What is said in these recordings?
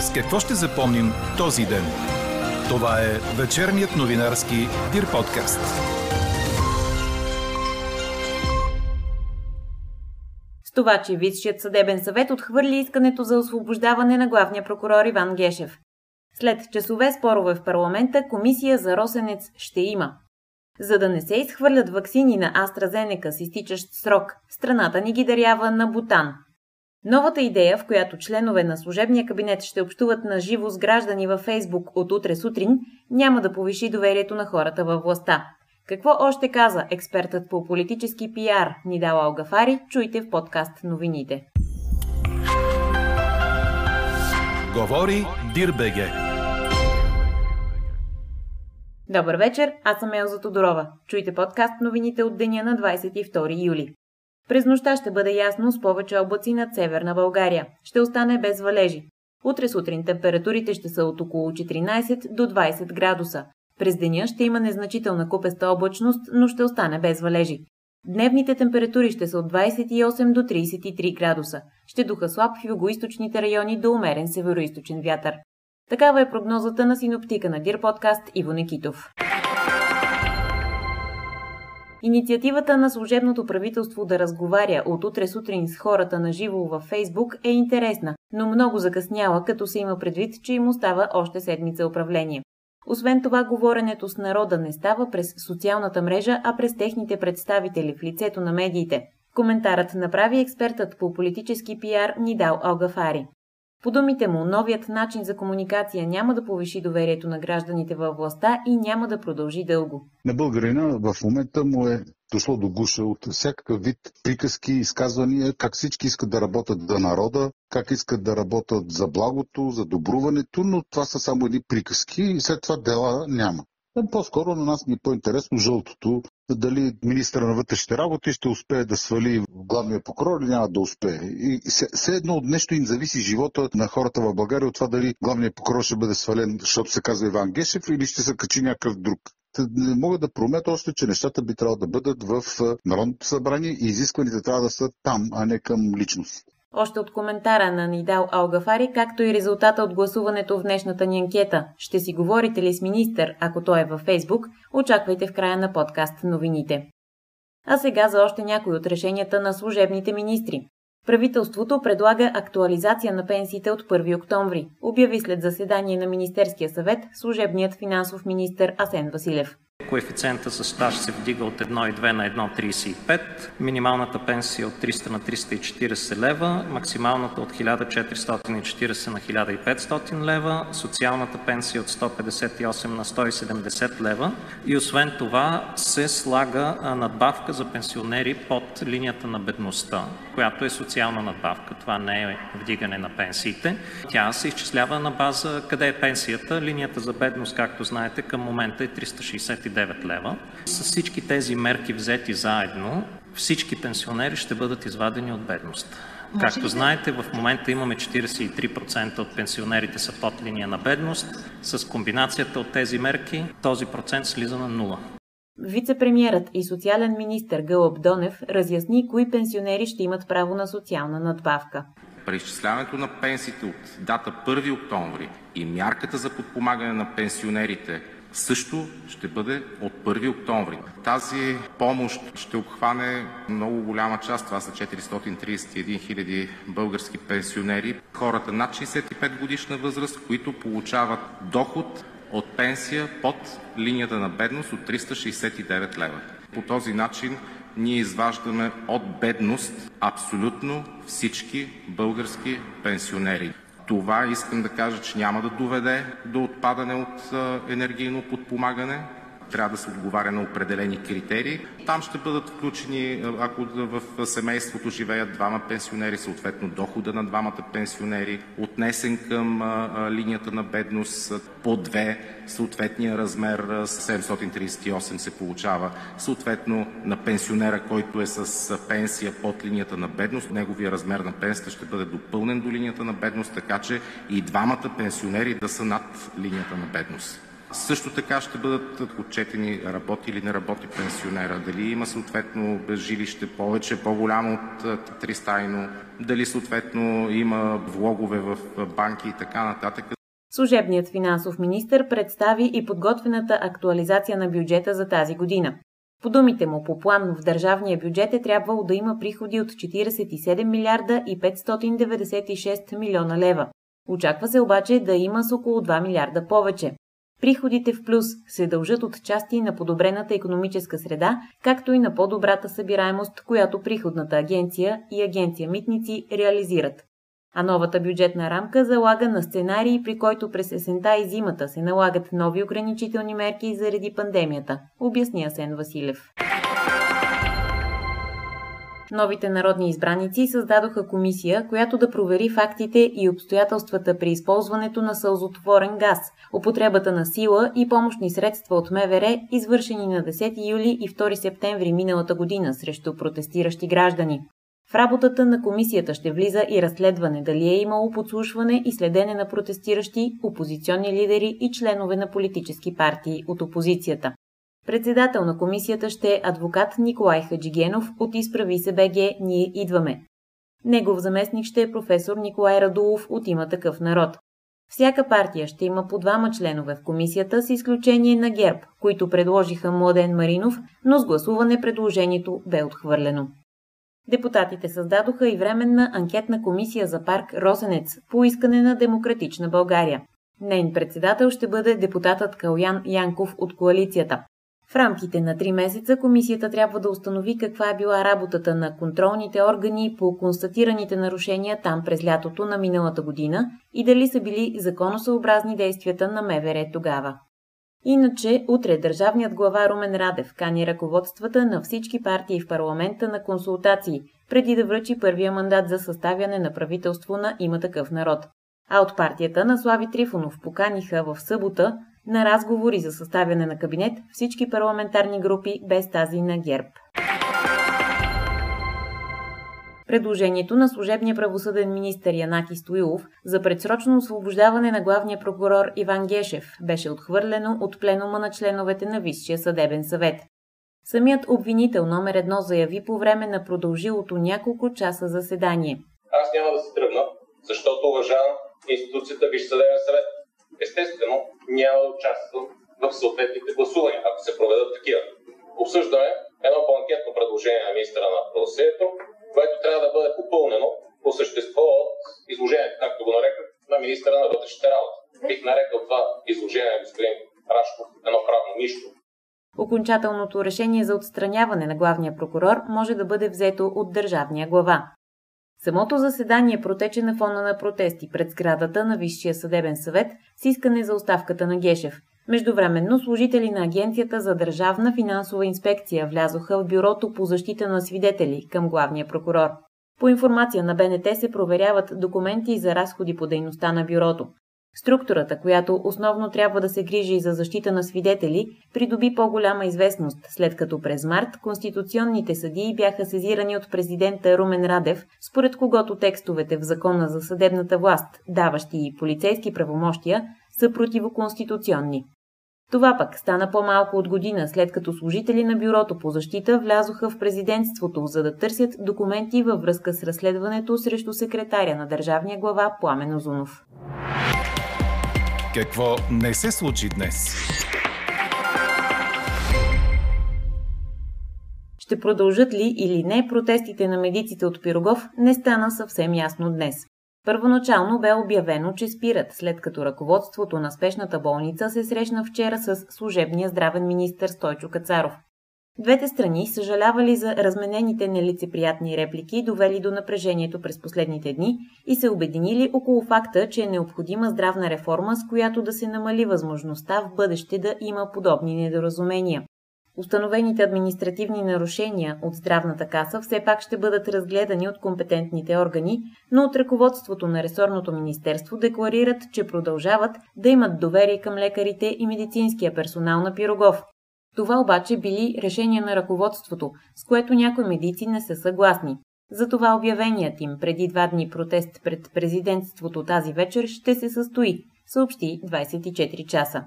С какво ще запомним този ден? Това е вечерният новинарски Дир подкаст. С това, че Висшият съдебен съвет отхвърли искането за освобождаване на главния прокурор Иван Гешев. След часове спорове в парламента, комисия за Росенец ще има. За да не се изхвърлят ваксини на AstraZeneca с изтичащ срок, страната ни ги дарява на Бутан. Новата идея, в която членове на служебния кабинет ще общуват на живо с граждани във Фейсбук от утре сутрин, няма да повиши доверието на хората във властта. Какво още каза експертът по политически пиар Нидал Алгафари, чуйте в подкаст новините. Говори Дирбеге. Добър вечер, аз съм Елза Тодорова. Чуйте подкаст новините от деня на 22 юли. През нощта ще бъде ясно с повече облаци над северна България. Ще остане без валежи. Утре сутрин температурите ще са от около 14 до 20 градуса. През деня ще има незначителна купеста облачност, но ще остане без валежи. Дневните температури ще са от 28 до 33 градуса. Ще духа слаб в югоисточните райони до умерен североисточен вятър. Такава е прогнозата на синоптика на Дир подкаст Иво Некитов. Инициативата на служебното правителство да разговаря от утре сутрин с хората на живо във Фейсбук е интересна, но много закъсняла, като се има предвид, че им остава още седмица управление. Освен това, говоренето с народа не става през социалната мрежа, а през техните представители в лицето на медиите. Коментарът направи експертът по политически пиар Нидал Алгафари. По думите му, новият начин за комуникация няма да повиши доверието на гражданите във властта и няма да продължи дълго. На българина в момента му е дошло до гуша от всякакъв вид приказки, изказвания, как всички искат да работят за народа, как искат да работят за благото, за добруването, но това са само едни приказки и след това дела няма. По-скоро на нас ни е по-интересно жълтото, дали министра на вътрешните работи ще успее да свали главния прокурор или няма да успее. И все едно от нещо им зависи живота на хората в България от това дали главният прокурор ще бъде свален, защото се казва Иван Гешев или ще се качи някакъв друг. Не мога да промет още, че нещата би трябвало да бъдат в Народното събрание и изискваните трябва да са там, а не към личност. Още от коментара на Нидал Алгафари, както и резултата от гласуването в днешната ни анкета. Ще си говорите ли с министър, ако той е във Фейсбук? Очаквайте в края на подкаст новините. А сега за още някои от решенията на служебните министри. Правителството предлага актуализация на пенсиите от 1 октомври, обяви след заседание на Министерския съвет служебният финансов министр Асен Василев. Коефициента за стаж се вдига от 1,2 на 1,35, минималната пенсия от 300 на 340 лева, максималната от 1440 на 1500 лева, социалната пенсия от 158 на 170 лева и освен това се слага надбавка за пенсионери под линията на бедността, която е социална надбавка. Това не е вдигане на пенсиите. Тя се изчислява на база къде е пенсията. Линията за бедност, както знаете, към момента е 369 9 лева. С всички тези мерки взети заедно, всички пенсионери ще бъдат извадени от бедност. Както знаете, в момента имаме 43% от пенсионерите са под линия на бедност. С комбинацията от тези мерки този процент слиза на нула. Вицепремьерът и социален министр Гълъб Донев разясни кои пенсионери ще имат право на социална надбавка. Преизчисляването на пенсиите от дата 1 октомври и мярката за подпомагане на пенсионерите също ще бъде от 1 октомври. Тази помощ ще обхване много голяма част, това са 431 хиляди български пенсионери, хората над 65 годишна възраст, които получават доход от пенсия под линията на бедност от 369 лева. По този начин ние изваждаме от бедност абсолютно всички български пенсионери. Това искам да кажа, че няма да доведе до отпадане от енергийно подпомагане. Трябва да се отговаря на определени критерии. Там ще бъдат включени, ако в семейството живеят двама пенсионери, съответно дохода на двамата пенсионери, отнесен към линията на бедност по две, съответния размер 738 се получава. Съответно на пенсионера, който е с пенсия под линията на бедност, неговия размер на пенсията ще бъде допълнен до линията на бедност, така че и двамата пенсионери да са над линията на бедност. Също така ще бъдат отчетени работи или не работи пенсионера, дали има съответно жилище повече, по-голямо от тристайно, дали съответно има влогове в банки и така нататък. Служебният финансов министр представи и подготвената актуализация на бюджета за тази година. По думите му, по план в държавния бюджет е трябвало да има приходи от 47 милиарда и 596 милиона лева. Очаква се обаче да има с около 2 милиарда повече. Приходите в плюс се дължат от части на подобрената економическа среда, както и на по-добрата събираемост, която приходната агенция и агенция Митници реализират. А новата бюджетна рамка залага на сценарии, при който през есента и зимата се налагат нови ограничителни мерки заради пандемията, обясни Асен Василев. Новите народни избраници създадоха комисия, която да провери фактите и обстоятелствата при използването на сълзотворен газ, употребата на сила и помощни средства от МВР, извършени на 10 юли и 2 септември миналата година срещу протестиращи граждани. В работата на комисията ще влиза и разследване дали е имало подслушване и следене на протестиращи, опозиционни лидери и членове на политически партии от опозицията. Председател на комисията ще е адвокат Николай Хаджигенов от Изправи се БГ Ние идваме. Негов заместник ще е професор Николай Радулов от Има такъв народ. Всяка партия ще има по двама членове в комисията, с изключение на ГЕРБ, които предложиха Младен Маринов, но с гласуване предложението бе отхвърлено. Депутатите създадоха и временна анкетна комисия за парк Росенец по искане на Демократична България. Нейн председател ще бъде депутатът Калян Янков от коалицията. В рамките на три месеца комисията трябва да установи каква е била работата на контролните органи по констатираните нарушения там през лятото на миналата година и дали са били законосъобразни действията на МВР тогава. Иначе, утре държавният глава Румен Радев кани ръководствата на всички партии в парламента на консултации, преди да връчи първия мандат за съставяне на правителство на има такъв народ. А от партията на Слави Трифонов поканиха в събота на разговори за съставяне на кабинет всички парламентарни групи без тази на ГЕРБ. Предложението на служебния правосъден министр Янаки Стоилов за предсрочно освобождаване на главния прокурор Иван Гешев беше отхвърлено от пленума на членовете на Висшия съдебен съвет. Самият обвинител номер едно заяви по време на продължилото няколко часа заседание. Аз няма да се тръгна, защото уважавам институцията Висш съдебен съвет. Естествено, няма да участвам в съответните гласувания, ако се проведат такива. Обсъждаме едно бланкетно предложение на министра на правосъдието, което трябва да бъде попълнено по същество от изложението, както го нареках, на министра на вътрешните работи. Бих нарекал това изложение на господин Рашков едно правно нищо. Окончателното решение за отстраняване на главния прокурор може да бъде взето от държавния глава. Самото заседание протече на фона на протести пред сградата на Висшия съдебен съвет с искане за оставката на Гешев. Междувременно служители на Агенцията за държавна финансова инспекция влязоха в бюрото по защита на свидетели към главния прокурор. По информация на БНТ се проверяват документи за разходи по дейността на бюрото. Структурата, която основно трябва да се грижи за защита на свидетели, придоби по-голяма известност, след като през март конституционните съдии бяха сезирани от президента Румен Радев, според когото текстовете в закона за съдебната власт, даващи и полицейски правомощия, са противоконституционни. Това пък стана по-малко от година, след като служители на Бюрото по защита влязоха в президентството, за да търсят документи във връзка с разследването срещу секретаря на държавния глава Пламен Озунов. Какво не се случи днес? Ще продължат ли или не протестите на медиците от Пирогов, не стана съвсем ясно днес. Първоначално бе обявено, че спират, след като ръководството на спешната болница се срещна вчера с служебния здравен министр Стойчо Кацаров. Двете страни съжалявали за разменените нелицеприятни реплики, довели до напрежението през последните дни и се обединили около факта, че е необходима здравна реформа, с която да се намали възможността в бъдеще да има подобни недоразумения. Установените административни нарушения от здравната каса все пак ще бъдат разгледани от компетентните органи, но от ръководството на ресорното министерство декларират, че продължават да имат доверие към лекарите и медицинския персонал на Пирогов. Това обаче били решения на ръководството, с което някои медици не са съгласни. Затова обявеният им преди два дни протест пред президентството тази вечер ще се състои, съобщи 24 часа.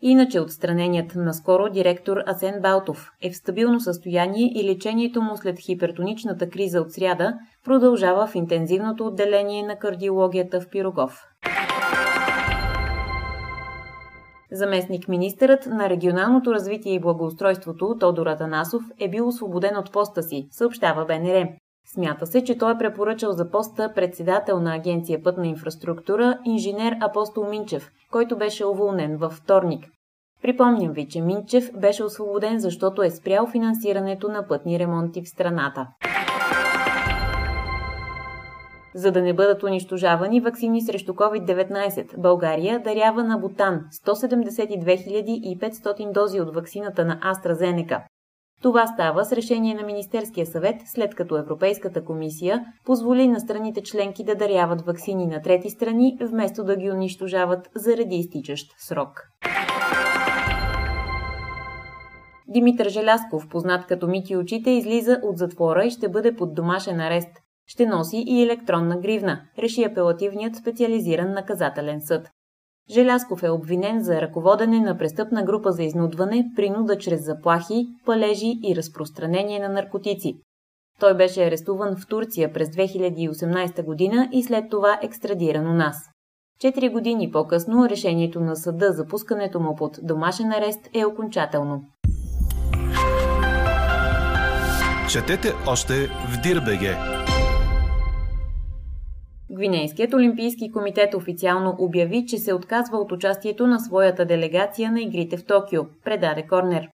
Иначе отстраненият наскоро директор Асен Балтов е в стабилно състояние и лечението му след хипертоничната криза от сряда продължава в интензивното отделение на кардиологията в Пирогов. Заместник министърът на регионалното развитие и благоустройството Тодор Атанасов е бил освободен от поста си, съобщава БНР. Смята се, че той е препоръчал за поста председател на Агенция Пътна инфраструктура инженер Апостол Минчев, който беше уволнен във вторник. Припомням ви, че Минчев беше освободен, защото е спрял финансирането на пътни ремонти в страната. За да не бъдат унищожавани вакцини срещу COVID-19, България дарява на Бутан 172 500 дози от вакцината на AstraZeneca. Това става с решение на Министерския съвет, след като Европейската комисия позволи на страните членки да даряват вакцини на трети страни, вместо да ги унищожават заради изтичащ срок. Димитър Желясков, познат като Мити Очите, излиза от затвора и ще бъде под домашен арест. Ще носи и електронна гривна, реши апелативният специализиран наказателен съд. Желясков е обвинен за ръководене на престъпна група за изнудване, принуда чрез заплахи, палежи и разпространение на наркотици. Той беше арестуван в Турция през 2018 година и след това екстрадиран у нас. Четири години по-късно решението на съда за пускането му под домашен арест е окончателно. Четете още в Дирбеге. Гвинейският олимпийски комитет официално обяви, че се отказва от участието на своята делегация на игрите в Токио, предаде Корнер.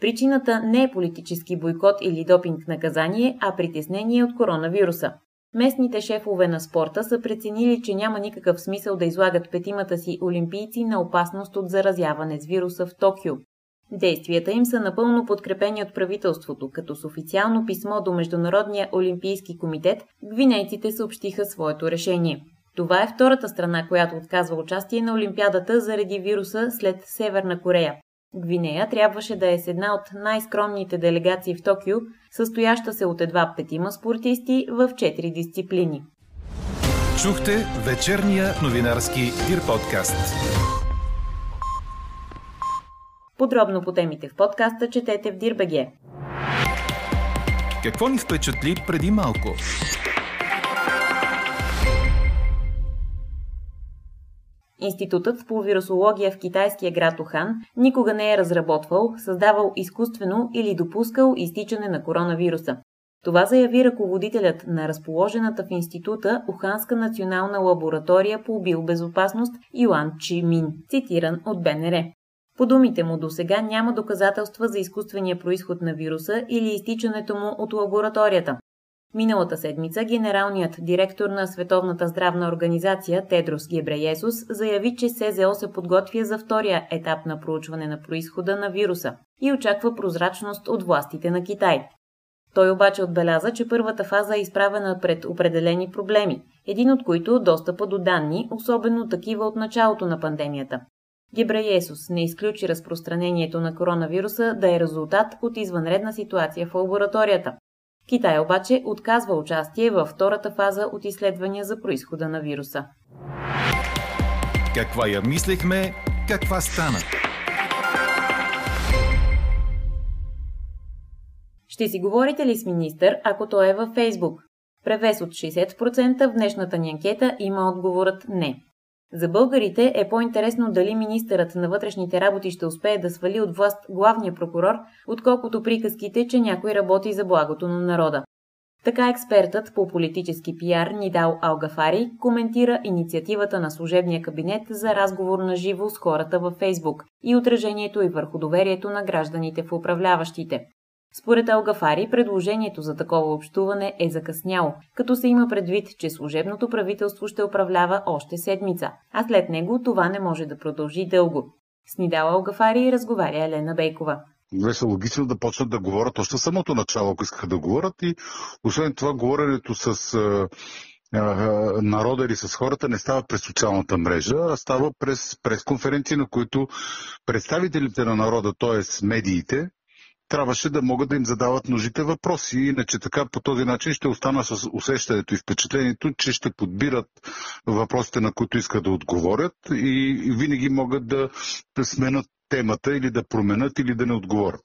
Причината не е политически бойкот или допинг наказание, а притеснение от коронавируса. Местните шефове на спорта са преценили, че няма никакъв смисъл да излагат петимата си олимпийци на опасност от заразяване с вируса в Токио. Действията им са напълно подкрепени от правителството, като с официално писмо до Международния олимпийски комитет гвинейците съобщиха своето решение. Това е втората страна, която отказва участие на Олимпиадата заради вируса след Северна Корея. Гвинея трябваше да е с една от най-скромните делегации в Токио, състояща се от едва петима спортисти в четири дисциплини. Чухте вечерния новинарски Дир подкаст. Подробно по темите в подкаста четете в Дирбеге. Какво ни впечатли преди малко? Институтът по вирусология в китайския град Охан никога не е разработвал, създавал изкуствено или допускал изтичане на коронавируса. Това заяви ръководителят на разположената в института Уханска национална лаборатория по биобезопасност Йоан Чи Мин, цитиран от БНР. По думите му до сега няма доказателства за изкуствения происход на вируса или изтичането му от лабораторията. Миналата седмица генералният директор на Световната здравна организация Тедрос Гебреесус заяви, че СЗО се подготвя за втория етап на проучване на происхода на вируса и очаква прозрачност от властите на Китай. Той обаче отбеляза, че първата фаза е изправена пред определени проблеми, един от които достъпа до данни, особено такива от началото на пандемията. Гебреесус не изключи разпространението на коронавируса да е резултат от извънредна ситуация в лабораторията. Китай обаче отказва участие във втората фаза от изследвания за происхода на вируса. Каква я мислехме, каква стана? Ще си говорите ли с министър, ако той е във Фейсбук? Превес от 60% в днешната ни анкета има отговорът не. За българите е по-интересно дали министърът на вътрешните работи ще успее да свали от власт главния прокурор, отколкото приказките, че някой работи за благото на народа. Така експертът по политически пиар Нидал Алгафари коментира инициативата на служебния кабинет за разговор на живо с хората във Фейсбук и отражението и върху доверието на гражданите в управляващите. Според Алгафари, предложението за такова общуване е закъсняло, като се има предвид, че служебното правителство ще управлява още седмица, а след него това не може да продължи дълго. С Нидала Алгафари разговаря Елена Бейкова. Беше логично да почнат да говорят още самото начало, ако искаха да говорят и освен това говоренето с народа или с хората не става през социалната мрежа, а става през пресконференции, на които представителите на народа, т.е. медиите, трябваше да могат да им задават нужните въпроси. Иначе така по този начин ще остана с усещането и впечатлението, че ще подбират въпросите, на които искат да отговорят и винаги могат да, сменят темата или да променят или да не отговорят.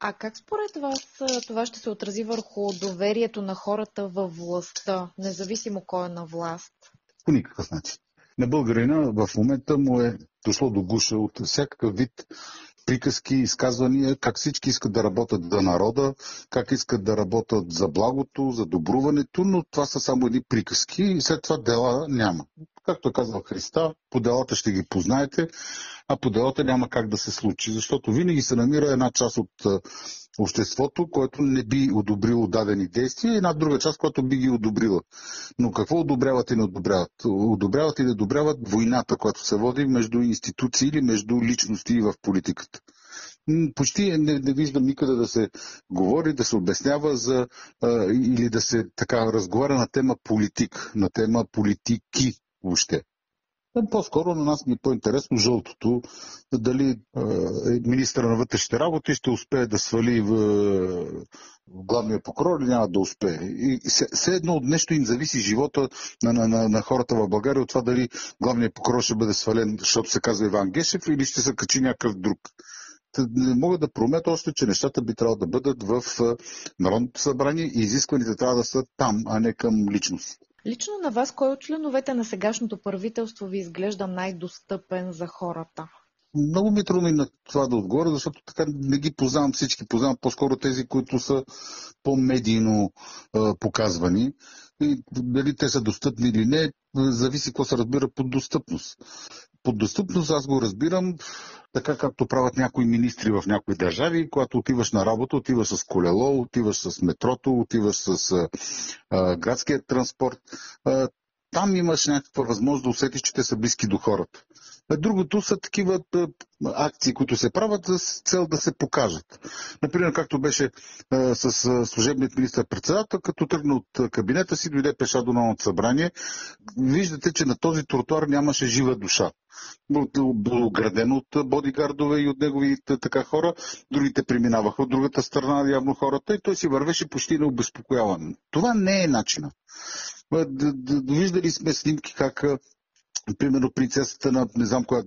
А как според вас това ще се отрази върху доверието на хората във властта, независимо кой е на власт? По никакъв начин. На българина в момента му е дошло до гуша от всякакъв вид приказки, изказвания, как всички искат да работят за народа, как искат да работят за благото, за добруването, но това са само едни приказки и след това дела няма. Както е казал Христа, по делата ще ги познаете, а по делата няма как да се случи, защото винаги се намира една част от обществото, което не би одобрило дадени действия и една друга част, която би ги одобрила. Но какво одобряват и не одобряват? Одобряват и не одобряват войната, която се води между институции или между личности в политиката. Почти не, не виждам никъде да се говори, да се обяснява за а, или да се така разговаря на тема политик, на тема политики въобще. По-скоро на нас ни е по-интересно жълтото, дали е, министра на вътрешните работи ще успее да свали в, в главния прокурор или няма да успее. И все едно от нещо им зависи живота на, на, на, на хората в България от това дали главният прокурор ще бъде свален, защото се казва Иван Гешев или ще се качи някакъв друг не могат да проумеят още, че нещата би трябвало да бъдат в Народното събрание и изискваните трябва да са там, а не към личност. Лично на вас, кой от членовете на сегашното правителство ви изглежда най-достъпен за хората? Много ми е трудно и на това да отговоря, защото така не ги познавам всички. Познавам по-скоро тези, които са по-медийно е, показвани. И дали те са достъпни или не, зависи какво се разбира под достъпност. Под достъпност аз го разбирам така както правят някои министри в някои държави, когато отиваш на работа, отиваш с колело, отиваш с метрото, отиваш с а, а, транспорт. А, там имаш някаква възможност да усетиш, че те са близки до хората. Другото са такива акции, които се правят с цел да се покажат. Например, както беше с служебният министър-председател, като тръгна от кабинета си, дойде пеша до новото събрание. Виждате, че на този тротуар нямаше жива душа. Ограден от бодигардове и от негови така хора. Другите преминаваха от другата страна, явно хората, и той си вървеше почти необезпокояван. Това не е начина. Виждали сме снимки как примерно принцесата на, не знам коя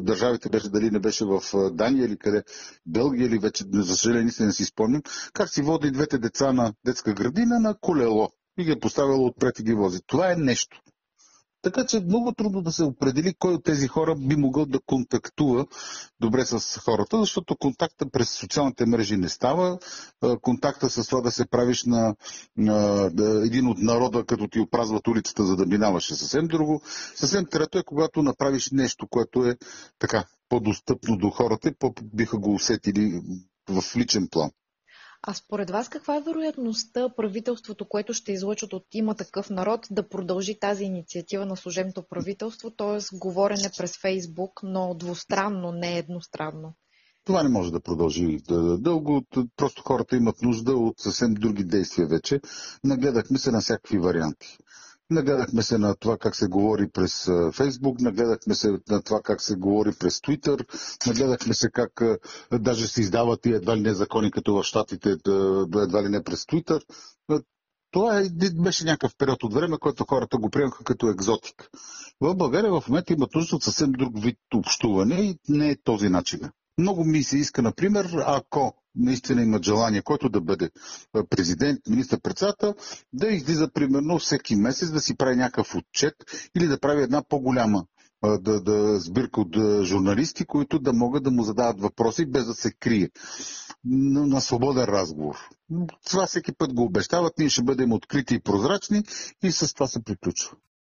държавите беше, дали не беше в Дания или къде, Белгия или вече, за съжаление, не си спомням, как си води двете деца на детска градина на колело и ги е поставила отпред и ги вози. Това е нещо. Така че много трудно да се определи кой от тези хора би могъл да контактува добре с хората, защото контакта през социалните мрежи не става. Контакта с това да се правиш на, на един от народа, като ти опразват улицата, за да минаваш е съвсем друго. Съвсем трето е, когато направиш нещо, което е така по-достъпно до хората по-биха го усетили в личен план. А според вас каква е вероятността правителството, което ще излъчат от има такъв народ, да продължи тази инициатива на служебното правителство, т.е. говорене през Фейсбук, но двустранно, не едностранно? Това не може да продължи дълго. Просто хората имат нужда от съвсем други действия вече. Нагледахме се на всякакви варианти. Нагледахме се на това как се говори през Фейсбук, нагледахме се на това как се говори през Твитър, нагледахме се как даже се издават и едва ли не закони, като в Штатите, едва ли не през Твитър. Това е, беше някакъв период от време, който хората го приемаха като екзотик. В България в момента имат нужда от съвсем друг вид общуване и не е този начин. Много ми се иска, например, ако наистина имат желание, който да бъде президент, министър-председател, да излиза примерно всеки месец да си прави някакъв отчет или да прави една по-голяма да, да сбирка от журналисти, които да могат да му задават въпроси без да се крие на свободен разговор. Това всеки път го обещават, ние ще бъдем открити и прозрачни и с това се приключва.